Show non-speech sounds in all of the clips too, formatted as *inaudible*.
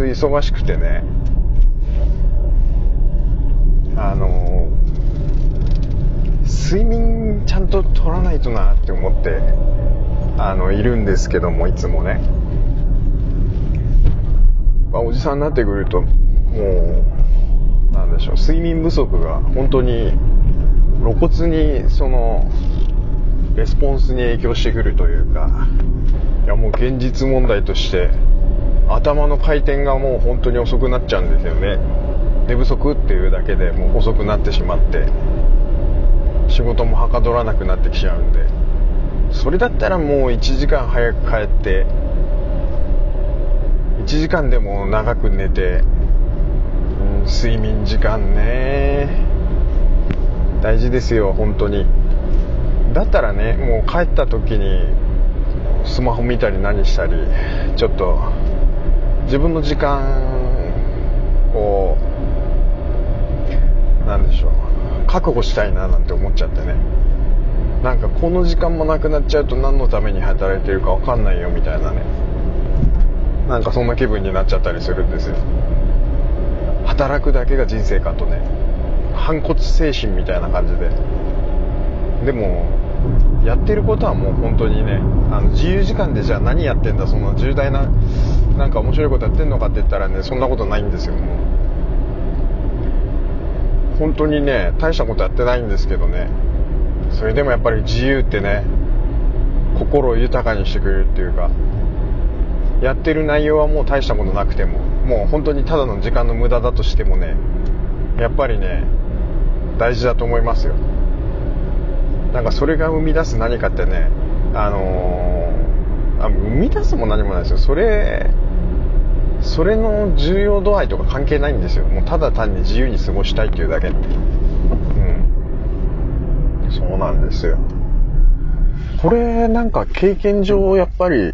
ず忙しくてね。あの睡眠ちゃんと取らないとなって思ってあのいるんですけどもいつもね、まあ、おじさんになってくるともうなんでしょう睡眠不足が本当に露骨にそのレスポンスに影響してくるというかいやもう現実問題として頭の回転がもう本当に遅くなっちゃうんですよね。寝不足っていうだけでもう遅くなってしまって仕事もはかどらなくなってきちゃうんで。それだったらもう1時間早く帰って1時間でも長く寝て、うん、睡眠時間ね。大事ですよ本当に。だったらねもう帰った時にスマホ見たり何したりちょっと自分の時間を何でしょう確保したいななんて思っちゃってね。なんかこの時間もなくなっちゃうと何のために働いてるか分かんないよみたいなね。なんかそんな気分になっちゃったりするんですよ。働くだけが人生かとね。反骨精神みたいな感じで。でもやってることはもう本当にねあの自由時間でじゃあ何やってんだその重大ななんか面白いことやってんのかって言ったらねそんなことないんですよもう。本当にね大したことやってないんですけどね。それでもやっぱり自由ってね心を豊かにしてくれるっていうかやってる内容はもう大したことなくてももう本当にただの時間の無駄だとしてもねやっぱりね大事だと思いますよ。なんかそれが生み出す何かってねあのー、あ生み出すも何もないですよ。それそれの重要度合いとか関係ないんですよ。もうただ単に自由に過ごしたいっていうだけう。ん。そうなんですよ。これなんか経験上やっぱり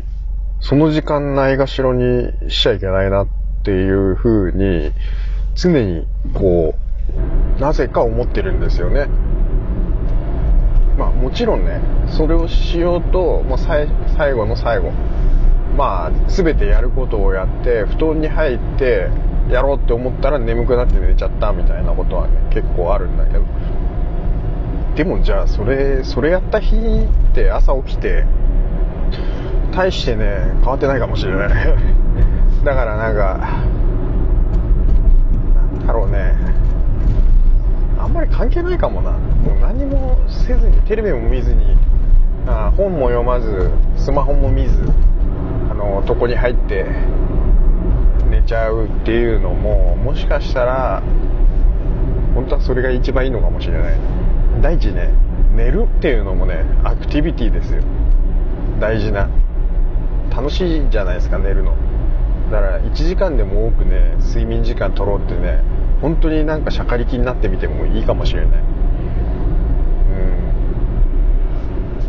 その時間ないがしろにしちゃいけないなっていう風に常にこうなぜか思ってるんですよね。まあもちろんねそれをしようと、まあ、最後の最後。まあ全てやることをやって布団に入ってやろうって思ったら眠くなって寝ちゃったみたいなことはね結構あるんだけど。でもじゃあそれそれやった日って朝起きて大してね変わってないかもしれない。*laughs* だからなんかなんだろうね。あんまり関係ないかもな。もう何もせずにテレビも見ずにあ本も読まずスマホも見ず。の床に入って寝ちゃうっていうのももしかしたら本当はそれが一番いいのかもしれない。第一ね。寝るっていうのもねアクティビティですよ。大事な。楽しいじゃないですか寝るの。だから1時間でも多くね睡眠時間取ろうってね本当になんかしゃかりきになってみてもいいかもしれない。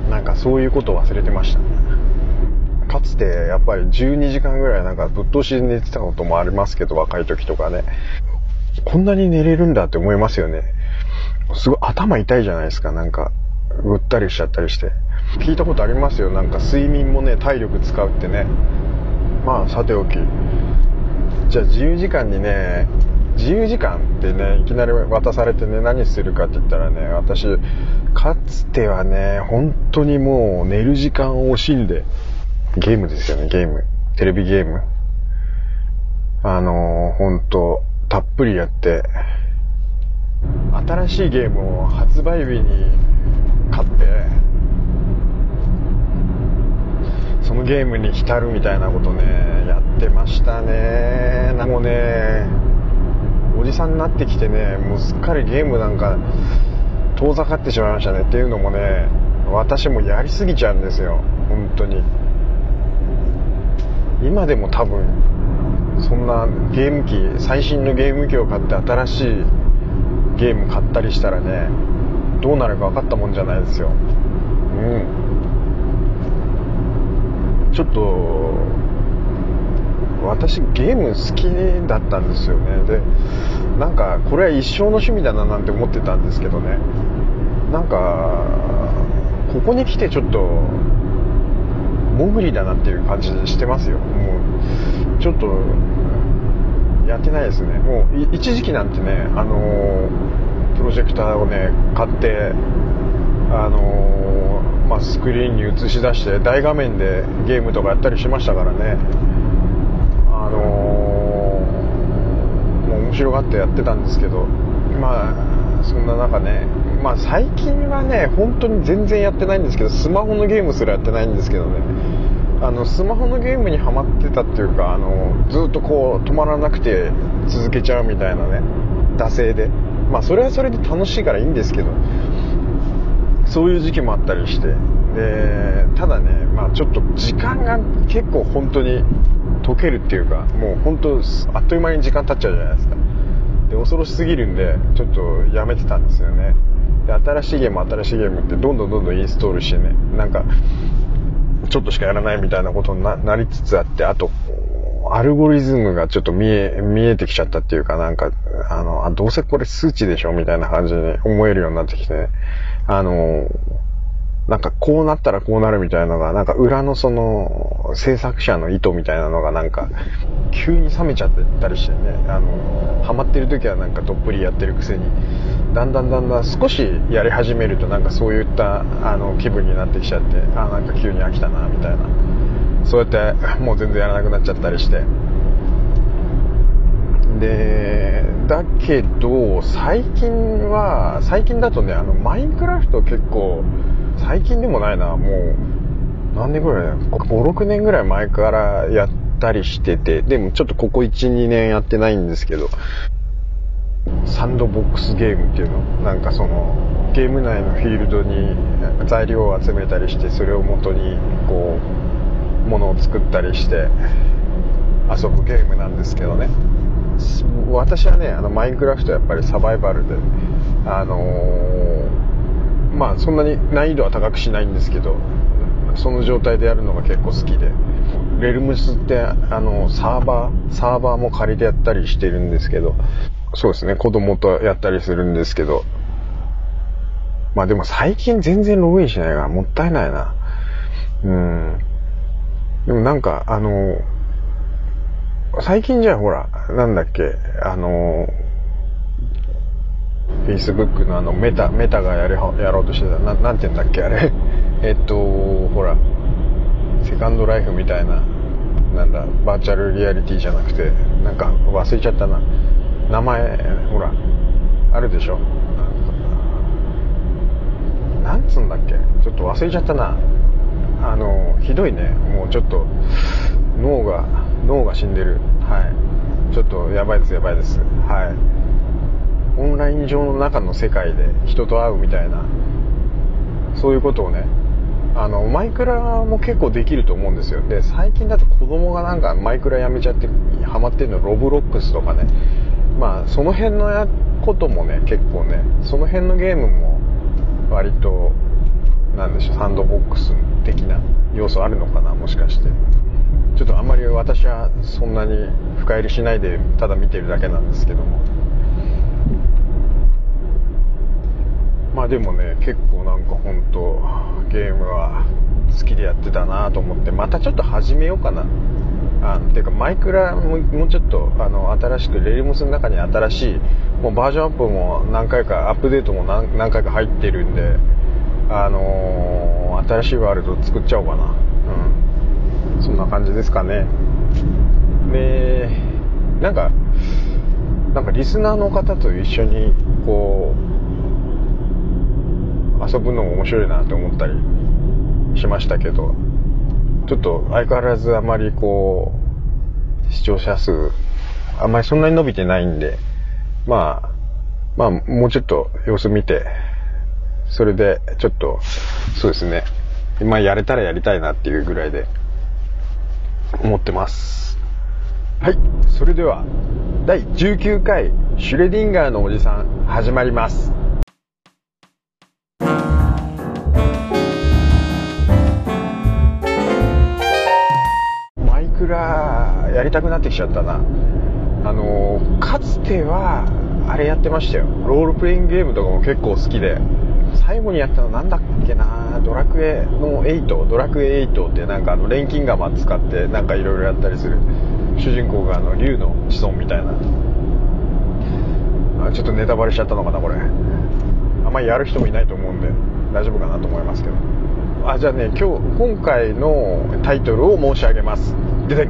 うん。なんかそういうこと忘れてました。かつてやっぱり12時間ぐらいなんかぶっ通しで寝てたこともありますけど若い時とかね。こんなに寝れるんだって思いますよね。すごい頭痛いじゃないですか。なんかぐったりしちゃったりして。聞いたことありますよ。なんか睡眠もね体力使うってね。まあさておき。じゃあ自由時間にね自由時間ってねいきなり渡されてね何するかって言ったらね私かつてはね本当にもう寝る時間を惜しんでゲームですよねゲーム。テレビゲーム。あの本当たっぷりやって。新しいゲームを発売日に買って。そのゲームに浸るみたいなことねやってましたね。もうねおじさんになってきてねもうすっかりゲームなんか遠ざかってしまいましたね。っていうのもね私もやりすぎちゃうんですよ。本当に。今でも多分そんなゲーム機最新のゲーム機を買って新しいゲーム買ったりしたらねどうなるか分かったもんじゃないですよ。うん。ちょっと私ゲーム好きだったんですよね。でなんかこれは一生の趣味だななんて思ってたんですけどね。なんかここに来てちょっともぐりだなっていう感じしてますよ。もうちょっとやってないですね。もう一時期なんてねあのプロジェクターをね買ってあのまあ、スクリーンに映し出して大画面でゲームとかやったりしましたからね。あのもう面白がってやってたんですけどまあそんな中ねまあ最近はね本当に全然やってないんですけどスマホのゲームすらやってないんですけどね。あのスマホのゲームにはまってたっていうかあのずっとこう止まらなくて続けちゃうみたいなね惰性で。まあそれはそれで楽しいからいいんですけどそういう時期もあったりして。でただねまあちょっと時間が結構本当に解けるっていうかもう本当あっという間に時間経っちゃうじゃないですか。で恐ろしすぎるんでちょっとやめてたんですよね。で新しいゲーム新しいゲームってどんどんどんどんインストールしてねなんかちょっとしかやらないみたいなことになりつつあって、あと、アルゴリズムがちょっと見え、見えてきちゃったっていうか、なんか、あの、あ、どうせこれ数値でしょみたいな感じに思えるようになってきて、ね、あの、なんかこうなったらこうなるみたいなのが、なんか裏のその制作者の意図みたいなのがなんか急に冷めちゃったりしてね、あの、ハマってる時はなんかどっぷりやってるくせに、だんだんだんだん少しやり始めるとなんかそういったあの気分になってきちゃって、あ、なんか急に飽きたな、みたいな。そうやって *laughs* もう全然やらなくなっちゃったりして。で、だけど、最近は、最近だとね、あの、マインクラフト結構、最近でもないな、もう、何年ぐらいだよ。5、6年ぐらい前からやったりしてて、でもちょっとここ1、2年やってないんですけど、サンドボックスゲームっていうの？なんかその、ゲーム内のフィールドに材料を集めたりして、それを元に、こう、ものを作ったりして遊ぶゲームなんですけどね。私はね、あの、マインクラフトやっぱりサバイバルで、あのー、まあそんなに難易度は高くしないんですけど、その状態でやるのが結構好きで、レルムスってあの、サーバー、サーバーも借りてやったりしてるんですけど、そうですね、子供とやったりするんですけど、まあでも最近全然ログインしないから、もったいないな。うん。でもなんか、あの、最近じゃあほら、なんだっけ、あの、Facebook のあのメタ、メタがやれやろうとしてた、ななんて言うんだっけ、あれ。*laughs* えっと、ほら、セカンドライフみたいな、なんだ、バーチャルリアリティじゃなくて、なんか忘れちゃったな。名前、ほら、あるでしょ。なんつんだっけ？ちょっと忘れちゃったな。あの、ひどいね。もうちょっと、脳が、脳が死んでる。はい。ちょっとやばいです、やばいです。はい。オンライン上の中の世界で人と会うみたいな、そういうことをね、あの、マイクラも結構できると思うんですよ。で、最近だと子供がなんかマイクラやめちゃってハマってるのロブロックスとかね。まあ、その辺のやこともね、結構ね、その辺のゲームも割と、なんでしょう、サンドボックス的な要素あるのかな、もしかして。ちょっとあんまり私はそんなに深入りしないでただ見てるだけなんですけどもまあでもね結構なんか本当ゲームは好きでやってたなと思ってまたちょっと始めようかなあていうかマイクラももうちょっとあの新しくレリムスの中に新しいもうバージョンアップも何回かアップデートも何何回か入ってるんであのー、新しいワールド作っちゃおうかな。うん。そんな感じですかね。で、なんか、なんかリスナーの方と一緒に、こう、遊ぶのも面白いなって思ったりしましたけど、ちょっと相変わらずあまりこう、視聴者数、あんまりそんなに伸びてないんで、まあ、まあ、もうちょっと様子見て、それで、ちょっと、そうですね、まあ、やれたらやりたいなっていうぐらいで、思ってます。はい。それでは、第19回シュレディンガーのおじさん始まります。クラやりたくなってきちゃったな。あの、かつては、あれやってましたよ。ロールプレイングゲームとかも結構好きで、最後にやったのなんだっけな？ドラクエの8ドラクエ8ってなんかあの錬金釜使ってなんかいろいろやったりする。主人公があの竜の子孫みたいな。あちょっとネタバレしちゃったのかなこれ。あんまりやる人もいないと思うんで大丈夫かなと思いますけど。あじゃあね今日今回のタイトルを申し上げますでで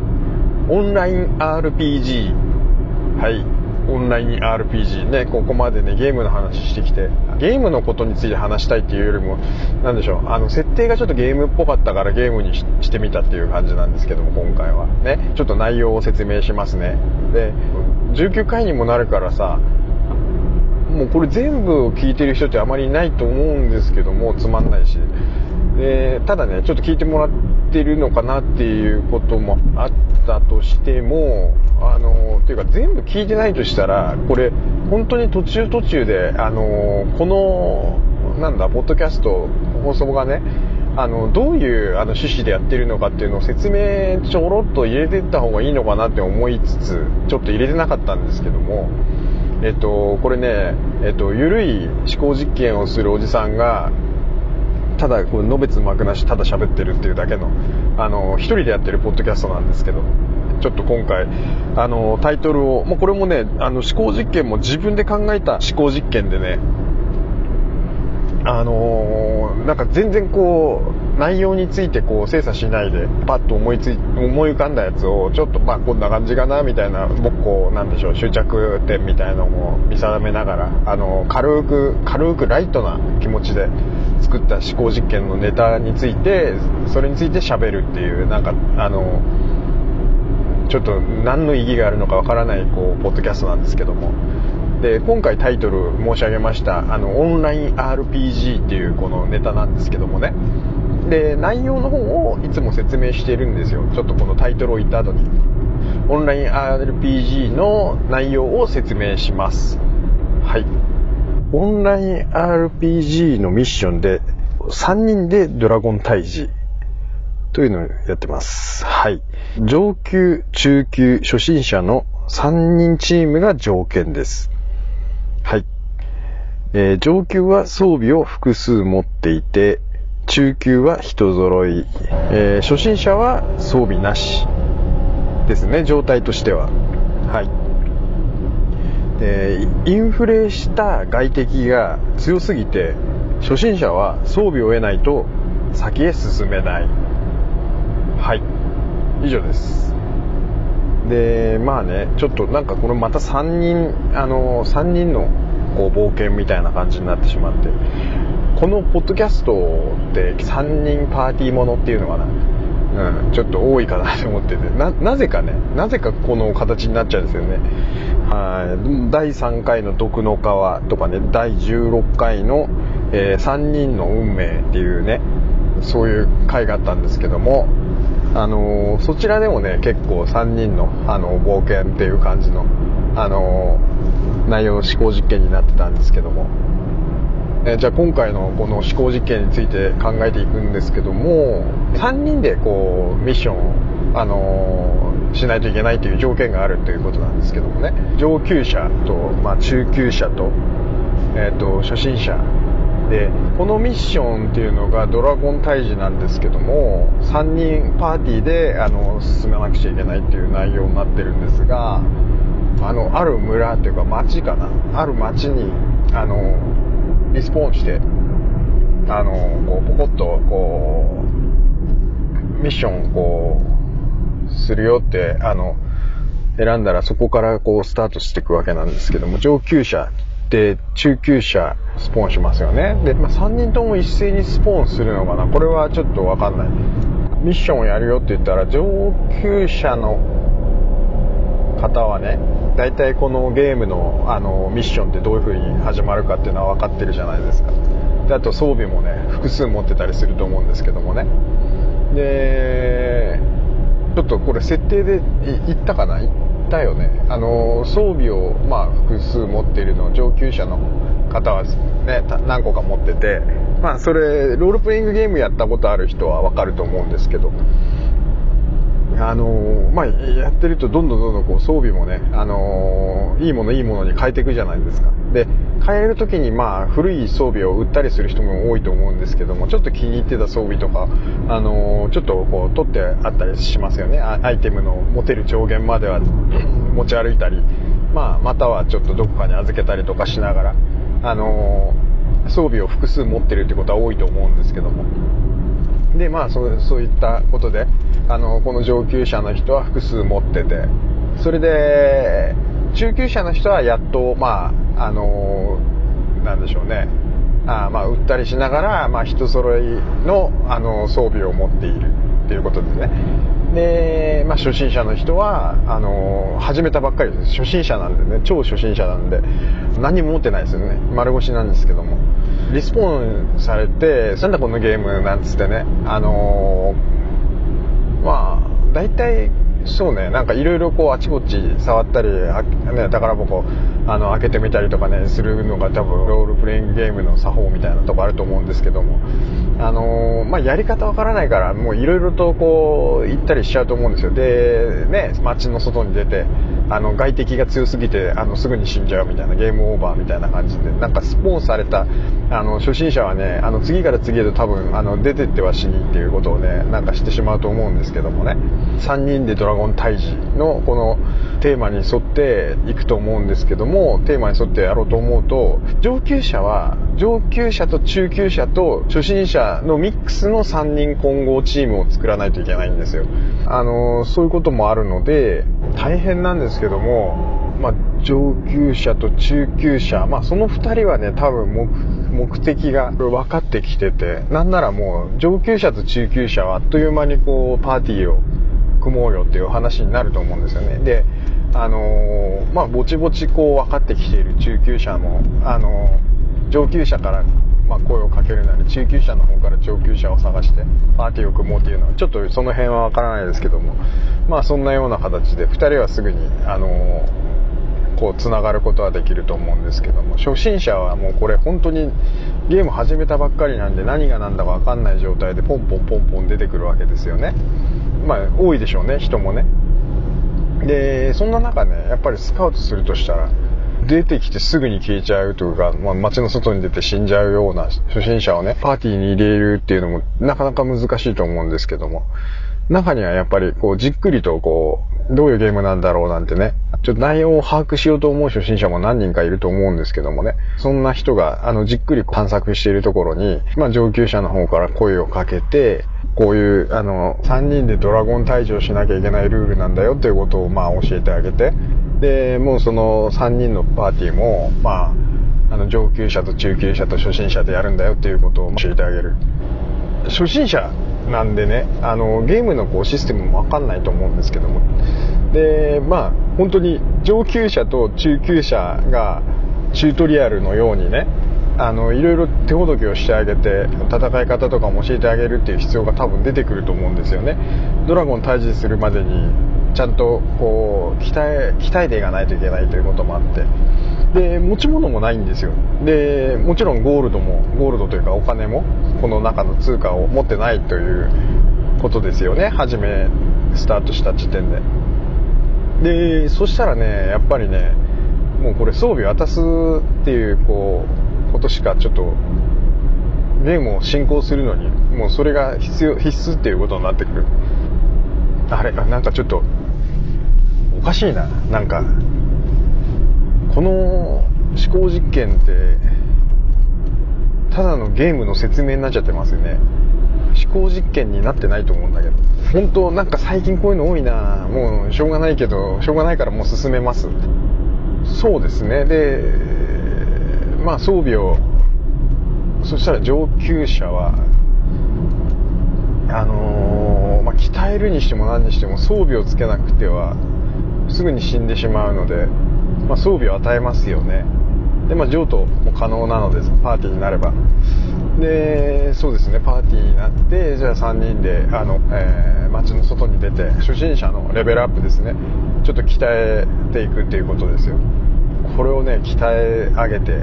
オンライン RPG はいオンライン RPG ね、ここまでね、ゲームの話してきて、ゲームのことについて話したいっていうよりも、なんでしょう、あの、設定がちょっとゲームっぽかったからゲームにしてみたっていう感じなんですけども、今回は。ね、ちょっと内容を説明しますね。で、19回にもなるからさ、もうこれ全部を聞いてる人ってあまりいないと思うんですけども、つまんないし。で、ただね、ちょっと聞いてもらってるのかなっていうこともあったとしても、あのっていうか全部聞いてないとしたらこれ本当に途中途中であのこのなんだポッドキャスト放送がねあのどういうあの趣旨でやってるのかっていうのを説明ちょろっと入れてった方がいいのかなって思いつつちょっと入れてなかったんですけどもえっとこれねえっと緩い思考実験をするおじさんがただこうのべつ幕なしただ喋ってるっていうだけのあの一人でやってるポッドキャストなんですけどちょっと今回、あの、タイトルを、もうこれもね、あの、思考実験も自分で考えた思考実験でね、あのー、なんか全然こう、内容についてこう精査しないで、パッと思いつい、思い浮かんだやつを、ちょっとまあこんな感じかな、みたいな、僕こう、なんでしょう、終着点みたいなのを見定めながら、あのー、軽く、軽くライトな気持ちで作った思考実験のネタについて、それについて喋るっていう、なんか、あのちょっと何の意義があるのかわからないこうポッドキャストなんですけども。で今回タイトル申し上げましたあのオンライン RPG っていうこのネタなんですけどもね。で内容の方をいつも説明してるんですよ。ちょっとこのタイトルを言った後に。オンライン RPG の内容を説明します。はい。オンライン RPG のミッションで3人でドラゴン退治というのをやってます。はい。上級、中級、初心者の3人チームが条件です。はい。えー、上級は装備を複数持っていて、中級は人揃い、えー、初心者は装備なしですね、状態としては。はい。で、インフレした外敵が強すぎて、初心者は装備を得ないと先へ進めない。はい。以上です。でまあねちょっとなんかこれまた3人あの3人のこう冒険みたいな感じになってしまってこのポッドキャストって3人パーティーものっていうのかな？うん、ちょっと多いかなと思ってて。ななぜかね。なぜかこの形になっちゃうんですよね。はい。第3回の「毒の川」とかね。第16回の、えー、3人の運命っていうね。そういう回があったんですけども。あのー、そちらでもね結構3人の、あの冒険っていう感じの、あの、内容の思考実験になってたんですけども、えじゃあ今回のこの思考実験について考えていくんですけども3人でこうミッションを、あのー、しないといけないという条件があるということなんですけどもね。上級者と、まあ、中級者と,、えーと初心者でこのミッションっていうのがドラゴン退治なんですけども3人パーティーであの進めなくちゃいけないっていう内容になってるんですがあのある村っていうか町かな。ある町にあのリスポーンしてあのこうポコッとこうミッションこうするよってあの選んだらそこからこうスタートしていくわけなんですけども上級者で中級者スポーンしますよね。で、まあ、3人とも一斉にスポーンするのかな。これはちょっとわかんない。ミッションをやるよって言ったら上級者の方はね大体このゲームのあのミッションってどういう風に始まるかっていうのは分かってるじゃないですか。であと装備もね複数持ってたりすると思うんですけどもね。でちょっとこれ設定で言ったかな？ったよね。あの装備を、まあ、複数持っているの上級者の方は、ね、何個か持ってて、まあ、それロールプレイングゲームやったことある人は分かると思うんですけど。あのまあ、やってるとどんどんどんどんこう装備もね、あのいいものいいものに変えていくじゃないですか。で変える時にまあ古い装備を売ったりする人も多いと思うんですけどもちょっと気に入ってた装備とか、あの、ちょっとこう取ってあったりしますよね。アイテムの持てる上限までは持ち歩いたり、まあ、またはちょっとどこかに預けたりとかしながら、あの、装備を複数持ってるってことは多いと思うんですけども。でまあそうそういったことであのこの上級者の人は複数持っててそれで中級者の人はやっとまああのなんでしょうね。あまあ売ったりしながら、まあ、人揃いのあの装備を持っているっていうことですね。で、まあ、初心者の人はあの始めたばっかりです。初心者なんでね。超初心者なんで何も持ってないですよね。丸腰なんですけども。リスポーンされてなんだこのゲームなんつってね。あのまあ大体そうね。なんかいろいろこうあちこち触ったり、ね、宝箱あの開けてみたりとかねするのが多分ロールプレイングゲームの作法みたいなとこあると思うんですけども。あのー、まあ、やり方わからないからもういろいろとこう行ったりしちゃうと思うんですよ。でね街の外に出てあの外敵が強すぎてあのすぐに死んじゃうみたいなゲームオーバーみたいな感じでなんかスポーンされたあの初心者はねあの次から次へと多分あの出てっては死にっていうことをねなんかしてしまうと思うんですけどもね。3人でドラゴン退治のこのテーマに沿っていくと思うんですけどもテーマに沿ってやろうと思うと上級者は上級者と中級者と初心者のミックスの3人混合チームを作らないといけないんですよ。あのそういうこともあるので大変なんですけども、まあ、上級者と中級者、まあ、その2人はね多分目目的が分かってきててなんならもう上級者と中級者はあっという間にこうパーティーを組もうよっていう話になると思うんですよね。であのー、まあぼちぼちこう分かってきている中級者もあのー、上級者からま、声をかけるなり中級者の方から上級者を探してパーティーを組もうっていうのはちょっとその辺はわからないですけどもまあそんなような形で2人はすぐにあのこうつながることはできると思うんですけども初心者はもうこれ本当にゲーム始めたばっかりなんで何が何だか分かんない状態でポンポンポンポン出てくるわけですよね。まあ多いでしょうね人もね。でそんな中ねやっぱりスカウトするとしたら出てきてすぐに消えちゃうというか、まあ、街の外に出て死んじゃうような初心者をね、パーティーに入れるっていうのもなかなか難しいと思うんですけども、中にはやっぱりこうじっくりとこう、どういうゲームなんだろうなんてね、ちょっと内容を把握しようと思う初心者も何人かいると思うんですけどもね、そんな人があのじっくり探索しているところに、まあ上級者の方から声をかけて、こういう、あの、3人でドラゴン退治をしなきゃいけないルールなんだよっていうことを、まあ、教えてあげて、で、もうその3人のパーティーも、まあ、あの、上級者と中級者と初心者でやるんだよっていうことを教えてあげる。初心者なんでね、あの、ゲームのこうシステムも分かんないと思うんですけども。で、まあ、本当に上級者と中級者がチュートリアルのようにね、あのいろいろ手ほどきをしてあげて戦い方とかも教えてあげるっていう必要が多分出てくると思うんですよねドラゴン退治するまでにちゃんとこう鍛え鍛えていかないといけないということもあって。で持ち物もないんですよ。でもちろんゴールドもゴールドというかお金もこの中の通貨を持ってないということですよね。初めスタートした時点で。でそしたらねやっぱりねもうこれ装備渡すっていうこうことしかちょっとゲームを進行するのにもうそれが必要必須っていうことになってくる。あれなんかちょっとかしいな。なんかこの思考実験ってただのゲームの説明になっちゃってますよね。思考実験になってないと思うんだけど。本当なんか最近こういうの多いな。もうしょうがないけどしょうがないからもう進めます。そうですね。でまあ装備をそしたら上級者はあのー、まあ、鍛えるにしても何にしても装備をつけなくてはすぐに死んでしまうので、まあ、装備を与えますよね。でまあ譲渡も可能なのでパーティーになれば。でそうですねパーティーになってじゃあ3人であの、えー、街の外に出て初心者のレベルアップですね。ちょっと鍛えていくっていうことですよ。これをね鍛え上げて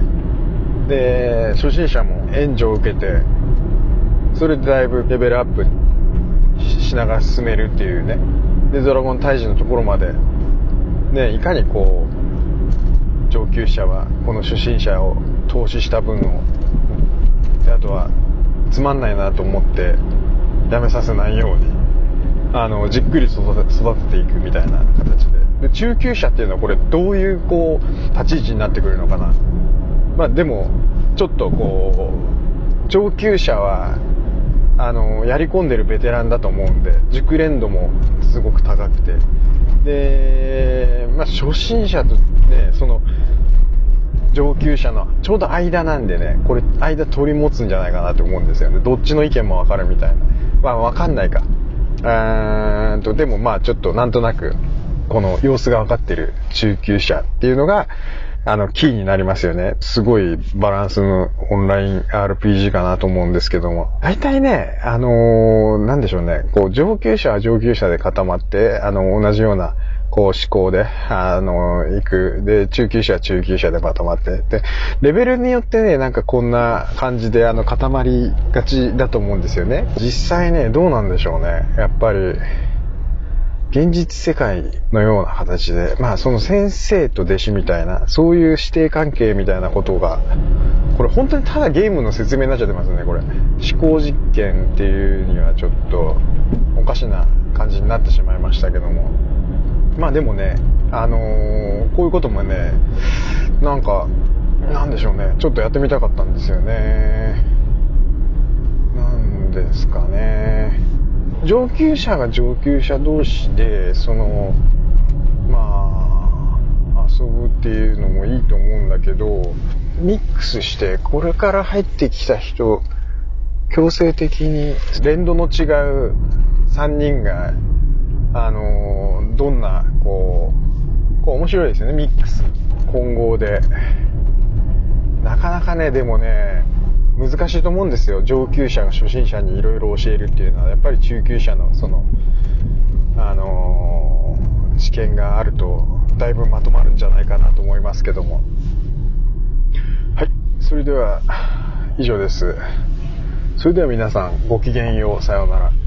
で初心者も援助を受けてそれでだいぶレベルアップしながら進めるっていうね。でドラゴン退治のところまでねいかにこう上級者はこの初心者を投資した分をであとはつまんないなと思ってやめさせないようにあのじっくり育て育てていくみたいな形で。で中級者っていうのはこれどういうこう立ち位置になってくるのかな。まあでもちょっとこう上級者はあのやり込んでるベテランだと思うんで熟練度もすごく高、初心者とねその上級者のちょうど間なんでねこれ間取り持つんじゃないかなと思うんですよねどっちの意見も分かるみたいなまあ分かんないかうーんとでもまあちょっとなんとなくこの様子が分かってる中級者っていうのがあの、キーになりますよね。すごいバランスのオンライン RPG かなと思うんですけども。大体ね、あのー、なんでしょうね。こう、上級者は上級者で固まって、あの、同じような、こう思考で、あの、行く。で、中級者は中級者でまとまって。で、レベルによってね、なんかこんな感じで、あの、固まりがちだと思うんですよね。実際ね、どうなんでしょうね。やっぱり、現実世界のような形で、まあその先生と弟子みたいな、そういう師弟関係みたいなことが、これ本当にただゲームの説明になっちゃってますね、これ。思考実験っていうにはちょっとおかしな感じになってしまいましたけども。まあでもね、あのー、こういうこともね、なんか、なんでしょうね、ちょっとやってみたかったんですよね。なんですかね。上級者が上級者同士でそのまあ遊ぶっていうのもいいと思うんだけどミックスしてこれから入ってきた人強制的に連動の違う3人があのどんなこうこう面白いですよね。ミックス混合で。なかなかねでもね難しいと思うんですよ。上級者が初心者にいろいろ教えるっていうのは。やっぱり中級者のそのあのー、試験があるとだいぶまとまるんじゃないかなと思いますけども。はい。それでは以上です。それでは皆さんごきげんよう。さようなら。